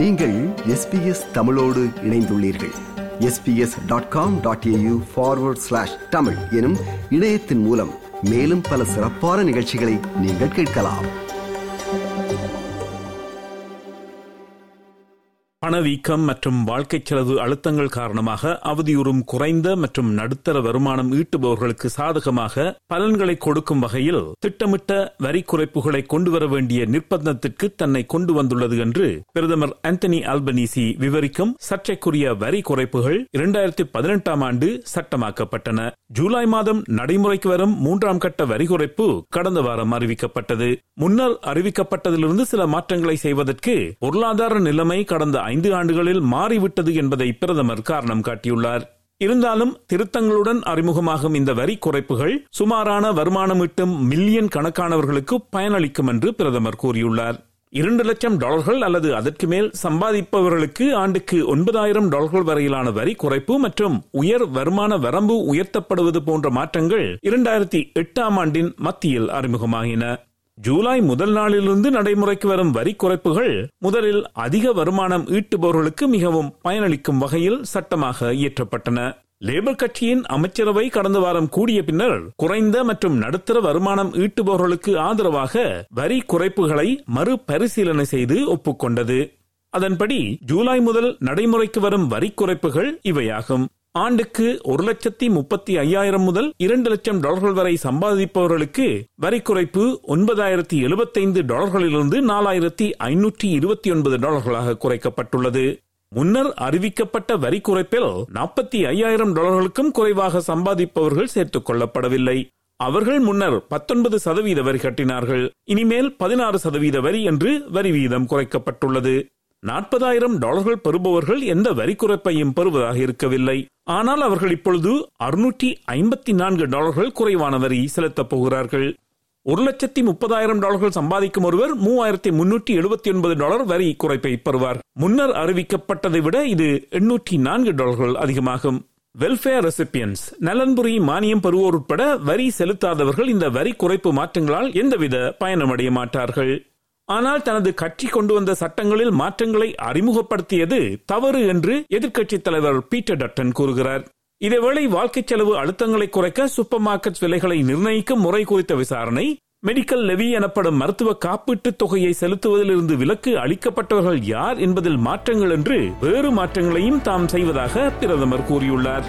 நீங்கள் எஸ்பிஎஸ் தமிழோடு இணைந்துள்ளீர்கள். SBS dot com dot AU forward slash Tamil எனும் இணையத்தின் மூலம் மேலும் பல சிறப்பான நிகழ்ச்சிகளை நீங்கள் கேட்கலாம். பணவீக்கம் மற்றும் வாழ்க்கை செலவு அழுத்தங்கள் காரணமாக அவதியுறும் குறைந்த மற்றும் நடுத்தர வருமானம் ஈட்டுபவர்களுக்கு சாதகமாக பலன்களை கொடுக்கும் வகையில் திட்டமிட்ட வரி குறைப்புகளை கொண்டுவர வேண்டிய நிர்பந்தத்திற்கு தன்னை கொண்டு வந்துள்ளது என்று பிரதமர் ஆந்தனி அல்பனீசி விவரிக்கும் சர்ச்சைக்குரிய வரி குறைப்புகள் இரண்டாயிரத்தி பதினெட்டாம் ஆண்டு சட்டமாக்கப்பட்டன. ஜூலை மாதம் நடைமுறைக்கு வரும் மூன்றாம் கட்ட வரி குறைப்பு கடந்த வாரம் அறிவிக்கப்பட்டது. முன்னர் அறிவிக்கப்பட்டதிலிருந்து சில மாற்றங்களை செய்வதற்கு பொருளாதார நிலைமை கடந்த ஐந்து ஆண்டுகளில் மாறிவிட்டது என்பதை பிரதமர் காரணம் காட்டியுள்ளார். இருந்தாலும் திருத்தங்களுடன் அறிமுகமாகும் இந்த வரி குறைப்புகள் சுமாரான வருமானம் ஈட்டும் மில்லியன் கணக்கானவர்களுக்கு பயனளிக்கும் என்று பிரதமர் கூறியுள்ளார். இரண்டு லட்சம் டாலர்கள் அல்லது அதற்கு மேல் சம்பாதிப்பவர்களுக்கு ஆண்டுக்கு ஒன்பதாயிரம் டாலர்கள் வரையிலான வரி குறைப்பு மற்றும் உயர் வருமான வரம்பு உயர்த்தப்படுவது போன்ற மாற்றங்கள் இரண்டாயிரத்தி எட்டாம் ஆண்டின் மத்தியில் அறிமுகமாகின. ஜூலை முதல் நாளிலிருந்து நடைமுறைக்கு வரும் வரி குறைப்புகள் முதலில் அதிக வருமானம் ஈட்டுபவர்களுக்கு மிகவும் பயனளிக்கும் வகையில் சட்டமாக இயற்றப்பட்டன. லேபர் கட்சியின் அமைச்சரவை கடந்த வாரம் கூடிய பின்னர் குறைந்த மற்றும் நடுத்தர வருமானம் ஈட்டுபவர்களுக்கு ஆதரவாக வரி குறைப்புகளை மறுபரிசீலனை செய்து ஒப்புக்கொண்டது. அதன்படி ஜூலை முதல் நடைமுறைக்கு வரும் வரி குறைப்புகள் இவையாகும். ஆண்டுக்கு ஒரு லட்சத்தி முப்பத்தி ஐயாயிரம் முதல் இரண்டு லட்சம் டாலர்கள் வரை சம்பாதிப்பவர்களுக்கு வரி குறைப்பு ஒன்பதாயிரத்தி எழுபத்தைந்து டாலர்களிலிருந்து நாலாயிரத்தி ஐநூற்றி இருபத்தி ஒன்பது டாலர்களாக குறைக்கப்பட்டுள்ளது. முன்னர் அறிவிக்கப்பட்ட வரி குறைப்பில் நாற்பத்தி ஐயாயிரம் டாலர்களுக்கும் குறைவாக சம்பாதிப்பவர்கள் சேர்த்துக் கொள்ளப்படவில்லை. அவர்கள் முன்னர் பத்தொன்பது சதவீத வரி கட்டினார்கள். இனிமேல் பதினாறு சதவீத வரி என்று வரி வீதம் குறைக்கப்பட்டுள்ளது. நாற்பதாயிரம் டாலர்கள் பெறுபவர்கள் எந்த வரி குறைப்பையும் பெறுவதாக இருக்கவில்லை. ஆனால் அவர்கள் இப்பொழுது அறுநூற்றி ஐம்பத்தி நான்கு டாலர்கள் குறைவான வரி செலுத்தப் போகிறார்கள். ஒரு லட்சத்தி முப்பதாயிரம் டாலர்கள் சம்பாதிக்கும் ஒருவர் மூவாயிரத்தி முன்னூற்றி எழுபத்தி ஒன்பது டாலர் வரி குறைப்பை பெறுவார். முன்னர் அறிவிக்கப்பட்டதை விட இது எண்ணூற்றி நான்கு டாலர்கள் அதிகமாகும். வெல்ஃபேர் ரெசிபியன்ஸ் நலன்புரி மானியம் பெறுவோர் உட்பட வரி செலுத்தாதவர்கள் இந்த வரி குறைப்பு மாற்றங்களால் எந்தவித பயனமடைய மாட்டார்கள். ஆனால் தனது கட்சி கொண்டு வந்த சட்டங்களில் மாற்றங்களை அறிமுகப்படுத்தியது தவறு என்று எதிர்க்கட்சித் தலைவர் பீட்டர் டட்டன் கூறுகிறார். இதேவேளை வாழ்க்கை செலவு அழுத்தங்களை குறைக்க சூப்பர் மார்க்கெட் விலைகளை நிர்ணயிக்கும் முறை குறித்த விசாரணை மெடிக்கல் லெவி எனப்படும் மருத்துவ காப்பீட்டுத் தொகையை செலுத்துவதிலிருந்து விலக்கு அளிக்கப்பட்டவர்கள் யார் என்பதில் மாற்றங்கள் என்று வேறு மாற்றங்களையும் தாம் செய்வதாக பிரதமர் கூறியுள்ளார்.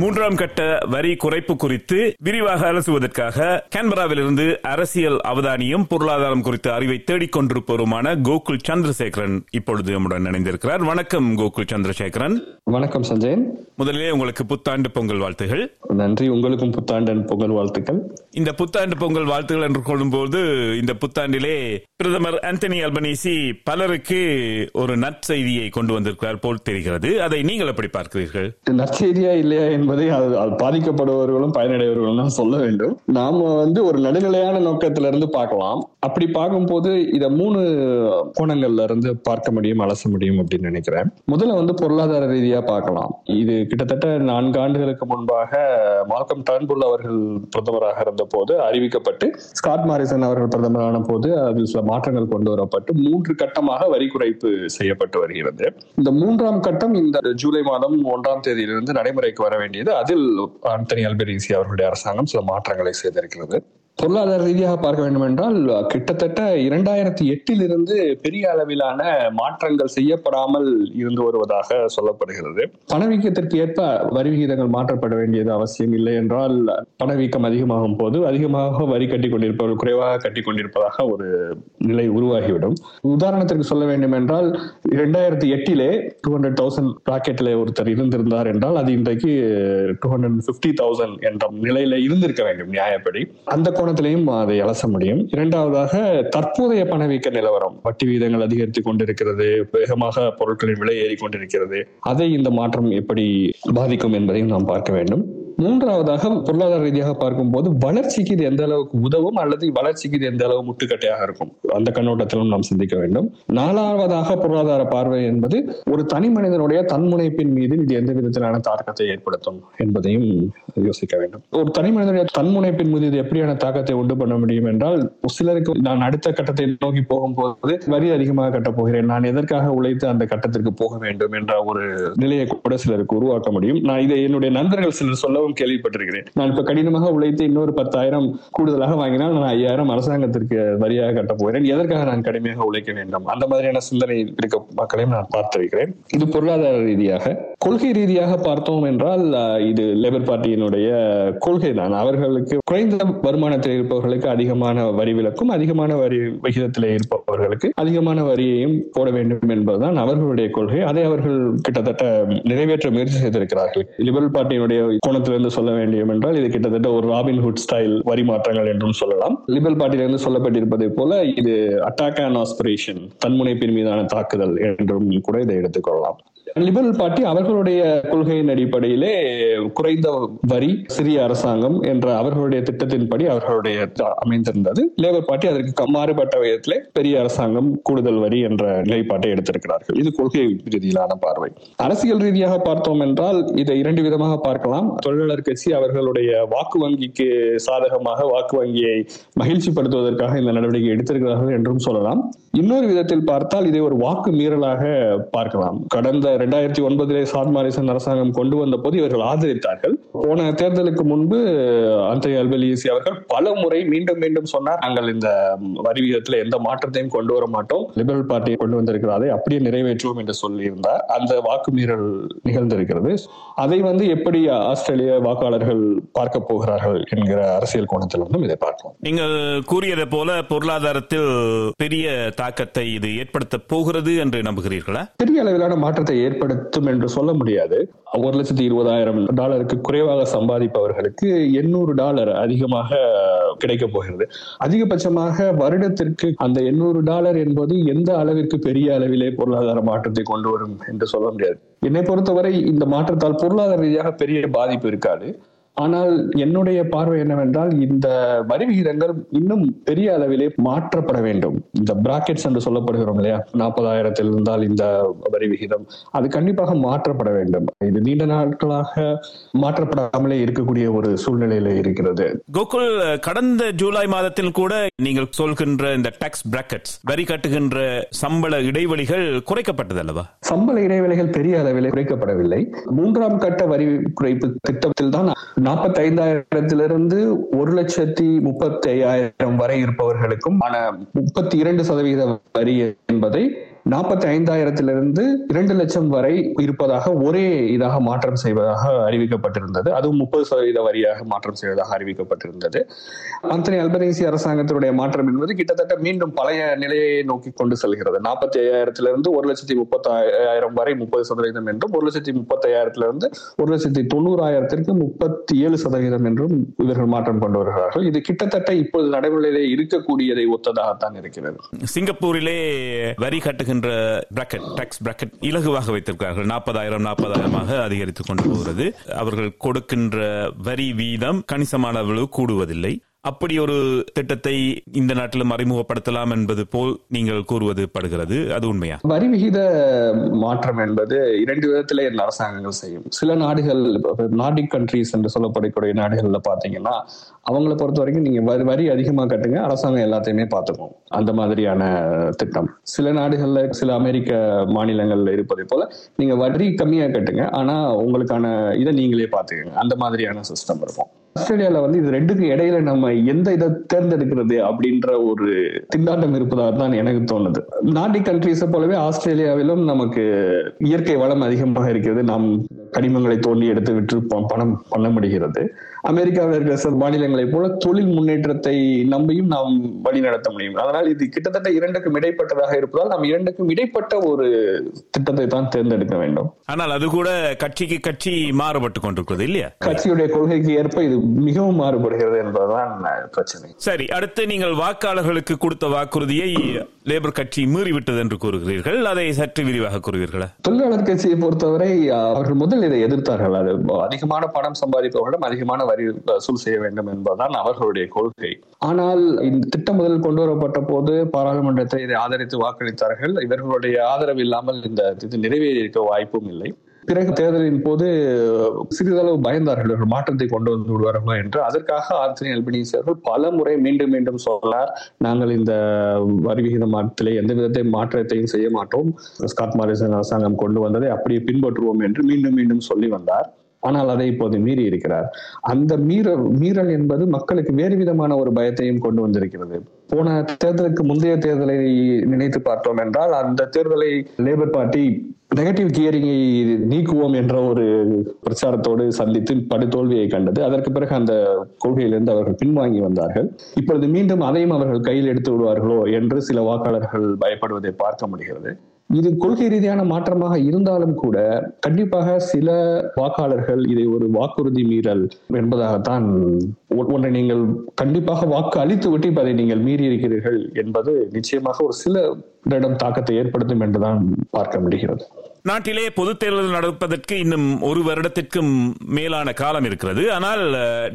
மூன்றாம் கட்ட வரி குறைப்பு குறித்து விரிவாக அலசுவதற்காக கேன்பராவிலிருந்து அரசியல் அவதானியம் பொருளாதாரம் குறித்த அறிவை தேடிக் கொண்டிருப்பவருமான கோகுல் சந்திரசேகரன் இப்பொழுது நம்முடன் இணைந்திருக்கிறார். வணக்கம் கோகுல் சந்திரசேகரன். வணக்கம் சஞ்சயன் முதலிலே உங்களுக்கு புத்தாண்டு பொங்கல் வாழ்த்துகள். நன்றி உங்களுக்கும் புத்தாண்டு பொங்கல் வாழ்த்துக்கள். இந்த புத்தாண்டு பொங்கல் வாழ்த்துகள் என்று கொள்ளும்போது இந்த புத்தாண்டிலே பிரதமர் ஆந்தனி அல்பனீசி பலருக்கு ஒரு நற்செய்தியை கொண்டு வந்திருக்கிறார் போல் தெரிகிறது. அதை நீங்கள் எப்படி பார்க்கிறீர்கள்? நற்செய்தியா இல்லையா என்பதை அது பாதிக்கப்படுபவர்களும் பயனடைவர்களும் சொல்ல வேண்டும். நாம வந்து ஒரு நடுநிலையான நோக்கத்துல இருந்து பார்க்கலாம். அப்படி பார்க்கும்போது இத மூணு கோணங்கள்ல இருந்து பார்க்க முடியும் அலச முடியும் அப்படின்னு நினைக்கிறேன். முதல்ல வந்து பொருளாதார ரீதியா பார்க்கலாம். இது கிட்டத்தட்ட நான்கு ஆண்டுகளுக்கு முன்பாக மால்கம் டர்ன்புல் அவர்கள் பிரதமராக இருந்த போது அறிவிக்கப்பட்டு ஸ்காட் மாரிசன் அவர்கள் பிரதமரான போது அதில் சில மாற்றங்கள் கொண்டு வரப்பட்டு மூன்று கட்டமாக வரி குறைப்பு செய்யப்பட்டு வருகிறது. இந்த மூன்றாம் கட்டம் இந்த ஜூலை மாதம் ஒன்றாம் தேதியிலிருந்து நடைமுறைக்கு வர வேண்டியது அதில் ஆண்டனி அல்பெரிசி அவர்களுடைய அரசாங்கம் சில மாற்றங்களை செய்திருக்கிறது. பொருளாதார ரீதியாக பார்க்க வேண்டும் என்றால் கிட்டத்தட்ட இரண்டாயிரத்தி எட்டிலிருந்து பெரிய அளவிலான மாற்றங்கள் செய்யப்படாமல் இருந்து வருவதாக சொல்லப்படுகிறது. பணவீக்கத்திற்கு ஏற்ப வரி விகிதங்கள் மாற்றப்பட வேண்டியது அவசியம் இல்லை என்றால் பணவீக்கம் அதிகமாகும் போது அதிகமாக வரி கட்டி கொண்டிருப்பவர்கள் குறைவாக கட்டி கொண்டிருப்பதாக ஒரு நிலை உருவாகிவிடும். உதாரணத்திற்கு சொல்ல வேண்டும் என்றால் இரண்டாயிரத்தி எட்டிலே டூ ஹண்ட்ரட் தௌசண்ட் ராக்கெட்டில் ஒருத்தர் இருந்திருந்தார் என்றால் அது இன்றைக்கு டூ ஹண்ட்ரட் ஃபிஃப்டி தௌசண்ட் என்ற நிலையில இருந்திருக்க வேண்டும் நியாயப்படி. அந்த கோணத்திலையும் அதை அலச முடியும். இரண்டாவதாக தற்போதைய பணவீக்க நிலவரம். வட்டி விகிதங்கள் அதிகரித்துக் கொண்டிருக்கிறது வேகமாக பொருட்களின் விலை ஏறி கொண்டிருக்கிறது. அதை இந்த மாற்றம் எப்படி பாதிக்கும் என்பதையும் நாம் பார்க்க வேண்டும். மூன்றாவதாக பொருளாதார ரீதியாக பார்க்கும்போது வளர்ச்சிக்கு இது எந்த அளவுக்கு உதவும் அல்லது வளர்ச்சிக்கு இது எந்த அளவு முட்டுக்கட்டையாக இருக்கும்? அந்த கண்ணோட்டத்திலும் நாம் சிந்திக்க வேண்டும். நாலாவதாக பொருளாதார பார்வை என்பது ஒரு தனி மனிதனுடைய தன்முனைப்பின் மீது இது எந்த விதத்திலான தாக்கத்தை ஏற்படுத்தும் என்பதையும் யோசிக்க வேண்டும். ஒரு தனி மனிதனுடைய தன்முனைப்பின் மீது இது எப்படியான தாக்கத்தை உண்டு பண்ண முடியும் என்றால் சிலருக்கு நான் அடுத்த கட்டத்தை நோக்கி போகும்போது வரி அதிகமாக கட்டப் போகிறேன். நான் எதற்காக உழைத்து அந்த கட்டத்திற்கு போக வேண்டும் என்ற ஒரு நிலையை கூட சிலருக்கு உருவாக்க முடியும். நான் இதை என்னுடைய நண்பர்கள் சிலர் சொல்லவும் கேள்விப்பட்டிருக்கிறேன். நான் இப்ப கடினமாக உழைத்து இன்னொரு பத்தாயிரம் கூடுதலாக வாங்கினால் நான் ஐயாயிரம் அரசாங்கத்திற்கு வரியாக கட்ட போகிறேன். எதற்காக நான் கடுமையாக உழைக்க வேண்டும்? அந்த மாதிரியான சிந்தனை இருக்க மக்களையும் நான் பார்த்திருக்கிறேன். இது பொருளாதார ரீதியாக கொள்கை ரீதியாக பார்த்தோம் என்றால் இது லேபர் பார்ட்டியினுடைய கொள்கை தான். அவர்களுக்கு குறைந்த வருமானத்தில் இருப்பவர்களுக்கு அதிகமான வரி விலக்கும் அதிகமான வரி விகிதத்தில் இருப்பவர்களுக்கு அதிகமான வரியையும் போட வேண்டும் என்பதுதான் அவர்களுடைய கொள்கை. அதை அவர்கள் கிட்டத்தட்ட நிறைவேற்ற முயற்சி செய்திருக்கிறார்கள். லிபரல் பார்ட்டியினுடைய கோணத்திலிருந்து சொல்ல வேண்டும் என்றால் இது கிட்டத்தட்ட ஒரு ராபின் ஹுட் ஸ்டைல் வரி மாற்றங்கள் என்றும் சொல்லலாம். லிபரல் பார்ட்டியிலிருந்து சொல்லப்பட்டிருப்பதை போல இது அட்டாக் அண்ட் ஆஸ்பிரேஷன் தன்முனைப்பின் மீதான தாக்குதல் என்றும் கூட இதை எடுத்துக்கொள்ளலாம் லிபரல் பார்ட்டி அவர்களுடைய கொள்கையின் அடிப்படையிலே குறைந்த வரி சிறிய அரசாங்கம் என்ற அவர்களுடைய திட்டத்தின்படி அவர்களுடைய அமைந்திருந்தது. லேபர் பார்ட்டி அதற்கு மாறுபட்ட விதத்திலே பெரிய அரசாங்கம் கூடுதல் வரி என்ற நிலைப்பாட்டை எடுத்திருக்கிறார்கள். இது கொள்கை ரீதியிலான பார்வை. அரசியல் ரீதியாக பார்த்தோம் என்றால் இதை இரண்டு விதமாக பார்க்கலாம். தொழிலாளர் கட்சி அவர்களுடைய வாக்கு வங்கிக்கு சாதகமாக வாக்கு வங்கியை மகிழ்ச்சிப்படுத்துவதற்காக இந்த நடவடிக்கை எடுத்திருக்கிறார்கள் என்றும் சொல்லலாம். இன்னொரு விதத்தில் பார்த்தால் இதை ஒரு வாக்கு மீறலாக பார்க்கலாம். கடந்த இரண்டாயிரத்தி ஒன்பதிலே சாத் மாரிசன் அரசாங்கம் கொண்டு வந்த போது இவர்கள் ஆதரித்தார்கள். போன தேர்தலுக்கு முன்பு அந்தரி அல்பலிசி அவர்கள் பல முறை மீண்டும் மீண்டும் சொன்னார் நாங்கள் இந்த வரி விகிதத்தில் எந்த மாற்றத்தையும் கொண்டு வர மாட்டோம். லிபரல் பார்ட்டியை கொண்டு வந்திருக்கிறதை அப்படியே நிறைவேற்றுவோம் என்று சொல்லியிருந்தார். அந்த வாக்கு மீறல் நிகழ்ந்திருக்கிறது. அதை வந்து எப்படி ஆஸ்திரேலிய வாக்காளர்கள் பார்க்க போகிறார்கள் என்கிற அரசியல் கோணத்திலிருந்தும் இதை பார்க்கலாம். நீங்கள் கூறியதை போல பொருளாதாரத்தில் பெரிய தாக்கத்தை இது ஏற்படுத்த போகிறது என்று நம்புகிறீர்களா? பெரிய அளவிலான மாற்றத்தை ஏற்படுத்தும் என்று சொல்ல முடியாது. ஒரு லட்சத்தி இருபதாயிரம் டாலருக்கு குறைவாக சம்பாதிப்பவர்களுக்கு எண்ணூறு டாலர் அதிகமாக கிடைக்க போகிறது. அதிகபட்சமாக வருடத்திற்கு அந்த எண்ணூறு டாலர் என்பது எந்த அளவிற்கு பெரிய அளவிலே பொருளாதார மாற்றத்தை கொண்டு வரும் என்று சொல்ல முடியாது. என்னை பொறுத்தவரை இந்த மாற்றத்தால் பொருளாதார ரீதியாக பெரிய பாதிப்பு இருக்காது. ஆனால் என்னுடைய பார்வை என்னவென்றால் இந்த வரி விகிதங்கள் இன்னும் பெரிய அளவிலே மாற்றப்பட வேண்டும். இந்த பிராக்கெட்ஸ் என்று சொல்லப்படுகிறோம் இல்லையா? நாற்பதாயிரத்தில் இருந்தால் இந்த வரி விகிதம் அது கண்டிப்பாக மாற்றப்பட வேண்டும். இது நீண்ட நாட்களாக மாற்றப்படாமலே இருக்கக்கூடிய ஒரு சூழ்நிலையில இருக்கிறது. கோகுல் கடந்த ஜூலை மாதத்தில் கூட நீங்கள் சொல்கின்ற இந்த டாக்ஸ் பிராக்கெட்ஸ் வரி கட்டுகின்ற சம்பள இடைவெளிகள் குறைக்கப்பட்டது அல்லவா? சம்பள இடைவேளைகள் பெரிய அளவில் குறைக்கப்படவில்லை. மூன்றாம் கட்ட வரி குறைப்பு திட்டத்தில் தான் நாற்பத்தி ஐந்தாயிரத்திலிருந்து ஒரு லட்சத்தி முப்பத்தி ஐயாயிரம் வரை இருப்பவர்களுக்கும் ஆன முப்பத்தி இரண்டு சதவீத வரி என்பதை நாற்பத்தி ஐந்தாயிரத்திலிருந்து இரண்டு லட்சம் வரை இருப்பதாக ஒரே இதாக மாற்றம் செய்வதாக அறிவிக்கப்பட்டிருந்தது. அதுவும் முப்பது சதவீத வரியாக மாற்றம் செய்வதாக அறிவிக்கப்பட்டிருந்தது. அந்தனி அல்பனேசி அரசாங்கத்தினுடைய மாற்றம் என்பது கிட்டத்தட்ட மீண்டும் பழைய நிலையை நோக்கி கொண்டு செல்கிறது. நாற்பத்தி ஐயாயிரத்திலிருந்து ஒரு லட்சத்தி முப்பத்தி வரை முப்பது சதவீதம் என்றும் ஒரு லட்சத்தி முப்பத்தி ஐயாயிரத்திலிருந்து ஒரு லட்சத்தி தொண்ணூறாயிரத்திற்கு முப்பத்தி ஏழு சதவீதம் என்றும் இவர்கள் மாற்றம் கொண்டு வருகிறார்கள். இது கிட்டத்தட்ட இப்போது நடைமுறையிலே இருக்கக்கூடியதை ஒத்ததாகத்தான் இருக்கிறது. சிங்கப்பூரிலே வரி கட்டுகின்ற பிராக்கெட் டாக்ஸ் பிராக்கெட் இலகுவாக வைத்திருக்கிறார்கள். நாற்பதாயிரம் நாற்பதாயிரமாக அதிகரித்துக் கொண்டு போகிறது. அவர்கள் கொடுக்கின்ற வரி வீதம் கணிசமான அளவு கூடுவதில்லை. அப்படி ஒரு திட்டத்தை இந்த நாட்டிலும் அறிமுகப்படுத்தலாம் என்பது போல் நீங்கள் கூறுவது படுகிறது. அது உண்மையா? வரி விகித மாற்றம் என்பது இரண்டு விதத்திலே இந்த அரசாங்கங்கள் செய்யும். சில நாடுகள் நார்டிக் கண்ட்ரீஸ் என்று சொல்லப்படக்கூடிய நாடுகள்ல பாத்தீங்கன்னா அவங்கள பொறுத்த வரைக்கும் நீங்க வரி வரி அதிகமா கட்டுங்க அரசாங்கம் எல்லாத்தையுமே பார்த்துக்கும். அந்த மாதிரியான திட்டம். சில நாடுகள்ல சில அமெரிக்க மாநிலங்கள்ல இருப்பதை போல நீங்க வரி கம்மியா கட்டுங்க ஆனா உங்களுக்கான இதை நீங்களே பாத்துக்கங்க அந்த மாதிரியான சிஸ்டம் இருக்கும். ஆஸ்திரேலியால வந்து இது ரெண்டுக்கும் இடையில நம்ம எந்த இதை தேர்ந்தெடுக்கிறது அப்படின்ற ஒரு திண்டாட்டம் இருப்பதாக தான் எனக்கு தோணுது. நாட்டிக் கண்ட்ரிஸை போலவே ஆஸ்திரேலியாவிலும் நமக்கு இயற்கை வளம் அதிகமாக இருக்கிறது. நாம் கனிமங்களை தோண்டி எடுத்து விற்று ப- பணம் பண்ண முடிகிறது அமெரிக்காவில் இருக்கிற சில மாநிலங்களைப் போல தொழில் முன்னேற்றத்தை நம்பியும் நாம் வழி நடத்த முடியும். அதனால் இது கிட்டத்தட்ட இரண்டுக்கும் இடைப்பட்டதாக இருப்பதால் நாம் இரண்டுக்கும் இடைப்பட்ட ஒரு திட்டத்தை தான் தேர்ந்தெடுக்க வேண்டும். ஆனால் அது கூட கட்சிக்கு கட்சி மாறுபட்டு கொண்டிருக்கிறது இல்லையா? கட்சியுடைய கொள்கைக்கு ஏற்ப இது மிகவும் மாறுபடுகிறது என்பதுதான் பிரச்சனை. சரி அடுத்து நீங்கள் வாக்காளர்களுக்கு கொடுத்த வாக்குறுதியை லேபர் கட்சி மீறிவிட்டது என்று கூறுகிறீர்கள். அதை சற்று விரிவாக கூறுவீர்களா? தொழிலாளர் கட்சியை பொறுத்தவரை அவர்கள் முதல் இதை எதிர்த்தார்கள். அது அதிகமான பணம் சம்பாதிப்பவர்களிடம் அதிகமான வரி வசூல் செய்ய வேண்டும் என்பதுதான் அவர்களுடைய கொள்கை. ஆனால் இந்த திட்டம் முதலில் கொண்டு வரப்பட்ட போது பாராளுமன்றத்தை இதை ஆதரித்து வாக்களித்தார்கள். இவர்களுடைய ஆதரவு இல்லாமல் இந்த இது நிறைவேறி இருக்க வாய்ப்பும் இல்லை. பிறகு தேர்தலின் போது சிறிதளவு பயந்தார்கள். இவர்கள் மாற்றத்தை கொண்டு வந்து விடுவார்களோ என்று. அதற்காக ஆர்த்தனி அல்பனீஸ் அவர்கள் பல முறை மீண்டும் மீண்டும் சொன்னார். நாங்கள் இந்த வரி விகித மாற்றத்திலே எந்த விதத்தை மாற்றத்தையும் செய்ய மாட்டோம். ஸ்காட் மாரிசன் அரசாங்கம் கொண்டு வந்ததை அப்படியே பின்பற்றுவோம் என்று மீண்டும் மீண்டும் சொல்லி வந்தார். ஆனால் அதை இப்போது மீறி இருக்கிறார். அந்த மீறல் மீறல் என்பது மக்களுக்கு வேறு விதமான ஒரு பயத்தையும் கொண்டு வந்திருக்கிறது. போன தேர்தலுக்கு முந்தைய தேர்தலை நினைத்து பார்த்தோம் என்றால் அந்த தேர்தலை லேபர் பார்ட்டி நெகட்டிவ் கியரிங்கை நீக்குவோம் என்ற ஒரு பிரச்சாரத்தோடு சந்தித்து படுதோல்வியை கண்டது. அதற்கு பிறகு அந்த கொள்கையிலிருந்து அவர்கள் பின்வாங்கி வந்தார்கள். இப்பொழுது மீண்டும் அதையும் அவர்கள் கையில் எடுத்து விடுவார்களோ என்று சில வாக்காளர்கள் பயப்படுவதை பார்க்க முடிகிறது. இது கொள்கை ரீதியான மாற்றமாக இருந்தாலும் கூட கண்டிப்பாக சில வாக்காளர்கள் இதை ஒரு வாக்குறுதி மீறல் என்பதாகத்தான் ஒன்றை நீங்கள் கண்டிப்பாக வாக்கு அளித்து விட்டு இப்ப அதை நீங்கள் மீறி இருக்கிறீர்கள் என்பது நிச்சயமாக ஒரு சில இடம் தாக்கத்தை ஏற்படுத்தும் என்றுதான் பார்க்க முடிகிறது. நாட்டிலே பொது தேர்தல் நடப்பதற்கு இன்னும் ஒரு வருடத்திற்கும் மேலான காலம் இருக்கிறது. ஆனால்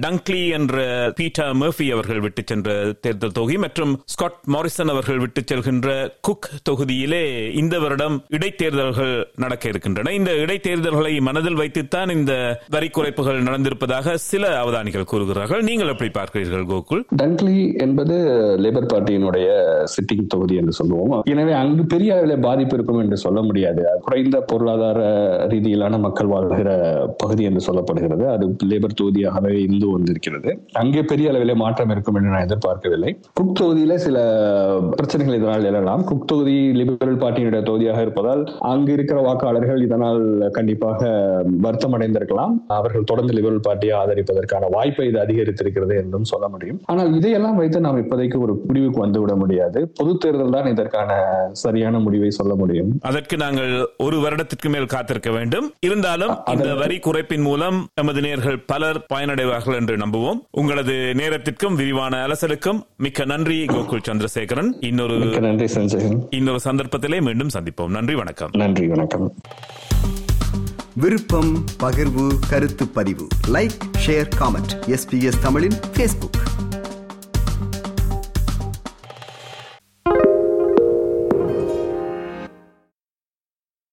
டங்க்லி என்ற பீட்டர் மர்ஃபி அவர்கள் விட்டுச் சென்ற தேர்தல் தொகுதி மற்றும் ஸ்காட் மாரிசன் அவர்கள் விட்டுச் செல்கின்ற குக் தொகுதியிலே இந்த வருடம் இடைத்தேர்தல்கள் நடக்க இருக்கின்றன. இந்த இடைத்தேர்தல்களை மனதில் வைத்துத்தான் இந்த வரி குறைப்புகள் நடந்திருப்பதாக சில அவதானிகள் கூறுகிறார்கள். நீங்கள் எப்படி பார்க்கிறீர்கள் கோகுல்? டங்க்லி என்பது லேபர் பார்ட்டியினுடைய சிட்டிங் தொகுதி என்று சொல்லுவோம். எனவே அங்கு பெரிய அளவில் பாதிப்பு இருக்கும் என்று சொல்ல முடியாது. குறைந்த பொருளாதார ரீதியிலான மக்கள் வாழ்கிற பகுதி என்று சொல்லப்படுகிறது. அது லேபர் தொகுதியாகவே இந்து வந்திருக்கிறது. அங்கே பெரிய அளவிலே மாற்றம் இருக்கும் என்று நான் எதிர்பார்க்கவில்லை. குக் தொகுதியில சில பிரச்சனைகள் இதனால் எழலாம். குக் தொகுதி லிபரல் பார்ட்டியினுடைய தொகுதியாக இருப்பதால் அங்கு இருக்கிற வாக்காளர்கள் இதனால் கண்டிப்பாக வருத்தம் அடைந்திருக்கலாம். அவர்கள் தொடர்ந்து லிபரல் பார்ட்டியை ஆதரிப்பதற்கான வாய்ப்பை இது அதிகரித்திருக்கிறது என்றும் சொல்ல முடியும். ஆனால் இதையெல்லாம் வைத்து நாம் இப்போதைக்கு ஒரு முடிவுக்கு வந்துவிட முடியாது. பொது தேர்தல் தான் இதற்கான சரியான முடிவை சொல்ல முடியும். அதற்கு நாங்கள் ஒரு வருடத்திற்கு மேல் காத்திருக்க வேண்டும். இருந்தாலும் இந்த வரி குறைப்பின் மூலம் எமது நேர்கள் பலர் பயனடைவார்கள் என்று நம்புவோம். உங்களது நேரத்திற்கும் விரிவான அலசலுக்கும் மிக்க நன்றி கோகுல் சந்திரசேகரன். இன்னொரு மிக்க நன்றி இன்னொரு சந்தர்ப்பத்திலே மீண்டும் சந்திப்போம். நன்றி வணக்கம். நன்றி வணக்கம். விருப்பம் பகிர்வு கருத்து பதிவு. லைக் ஷேர் காமெண்ட் எஸ்பிஎஸ் தமிழின் ஃபேஸ்புக்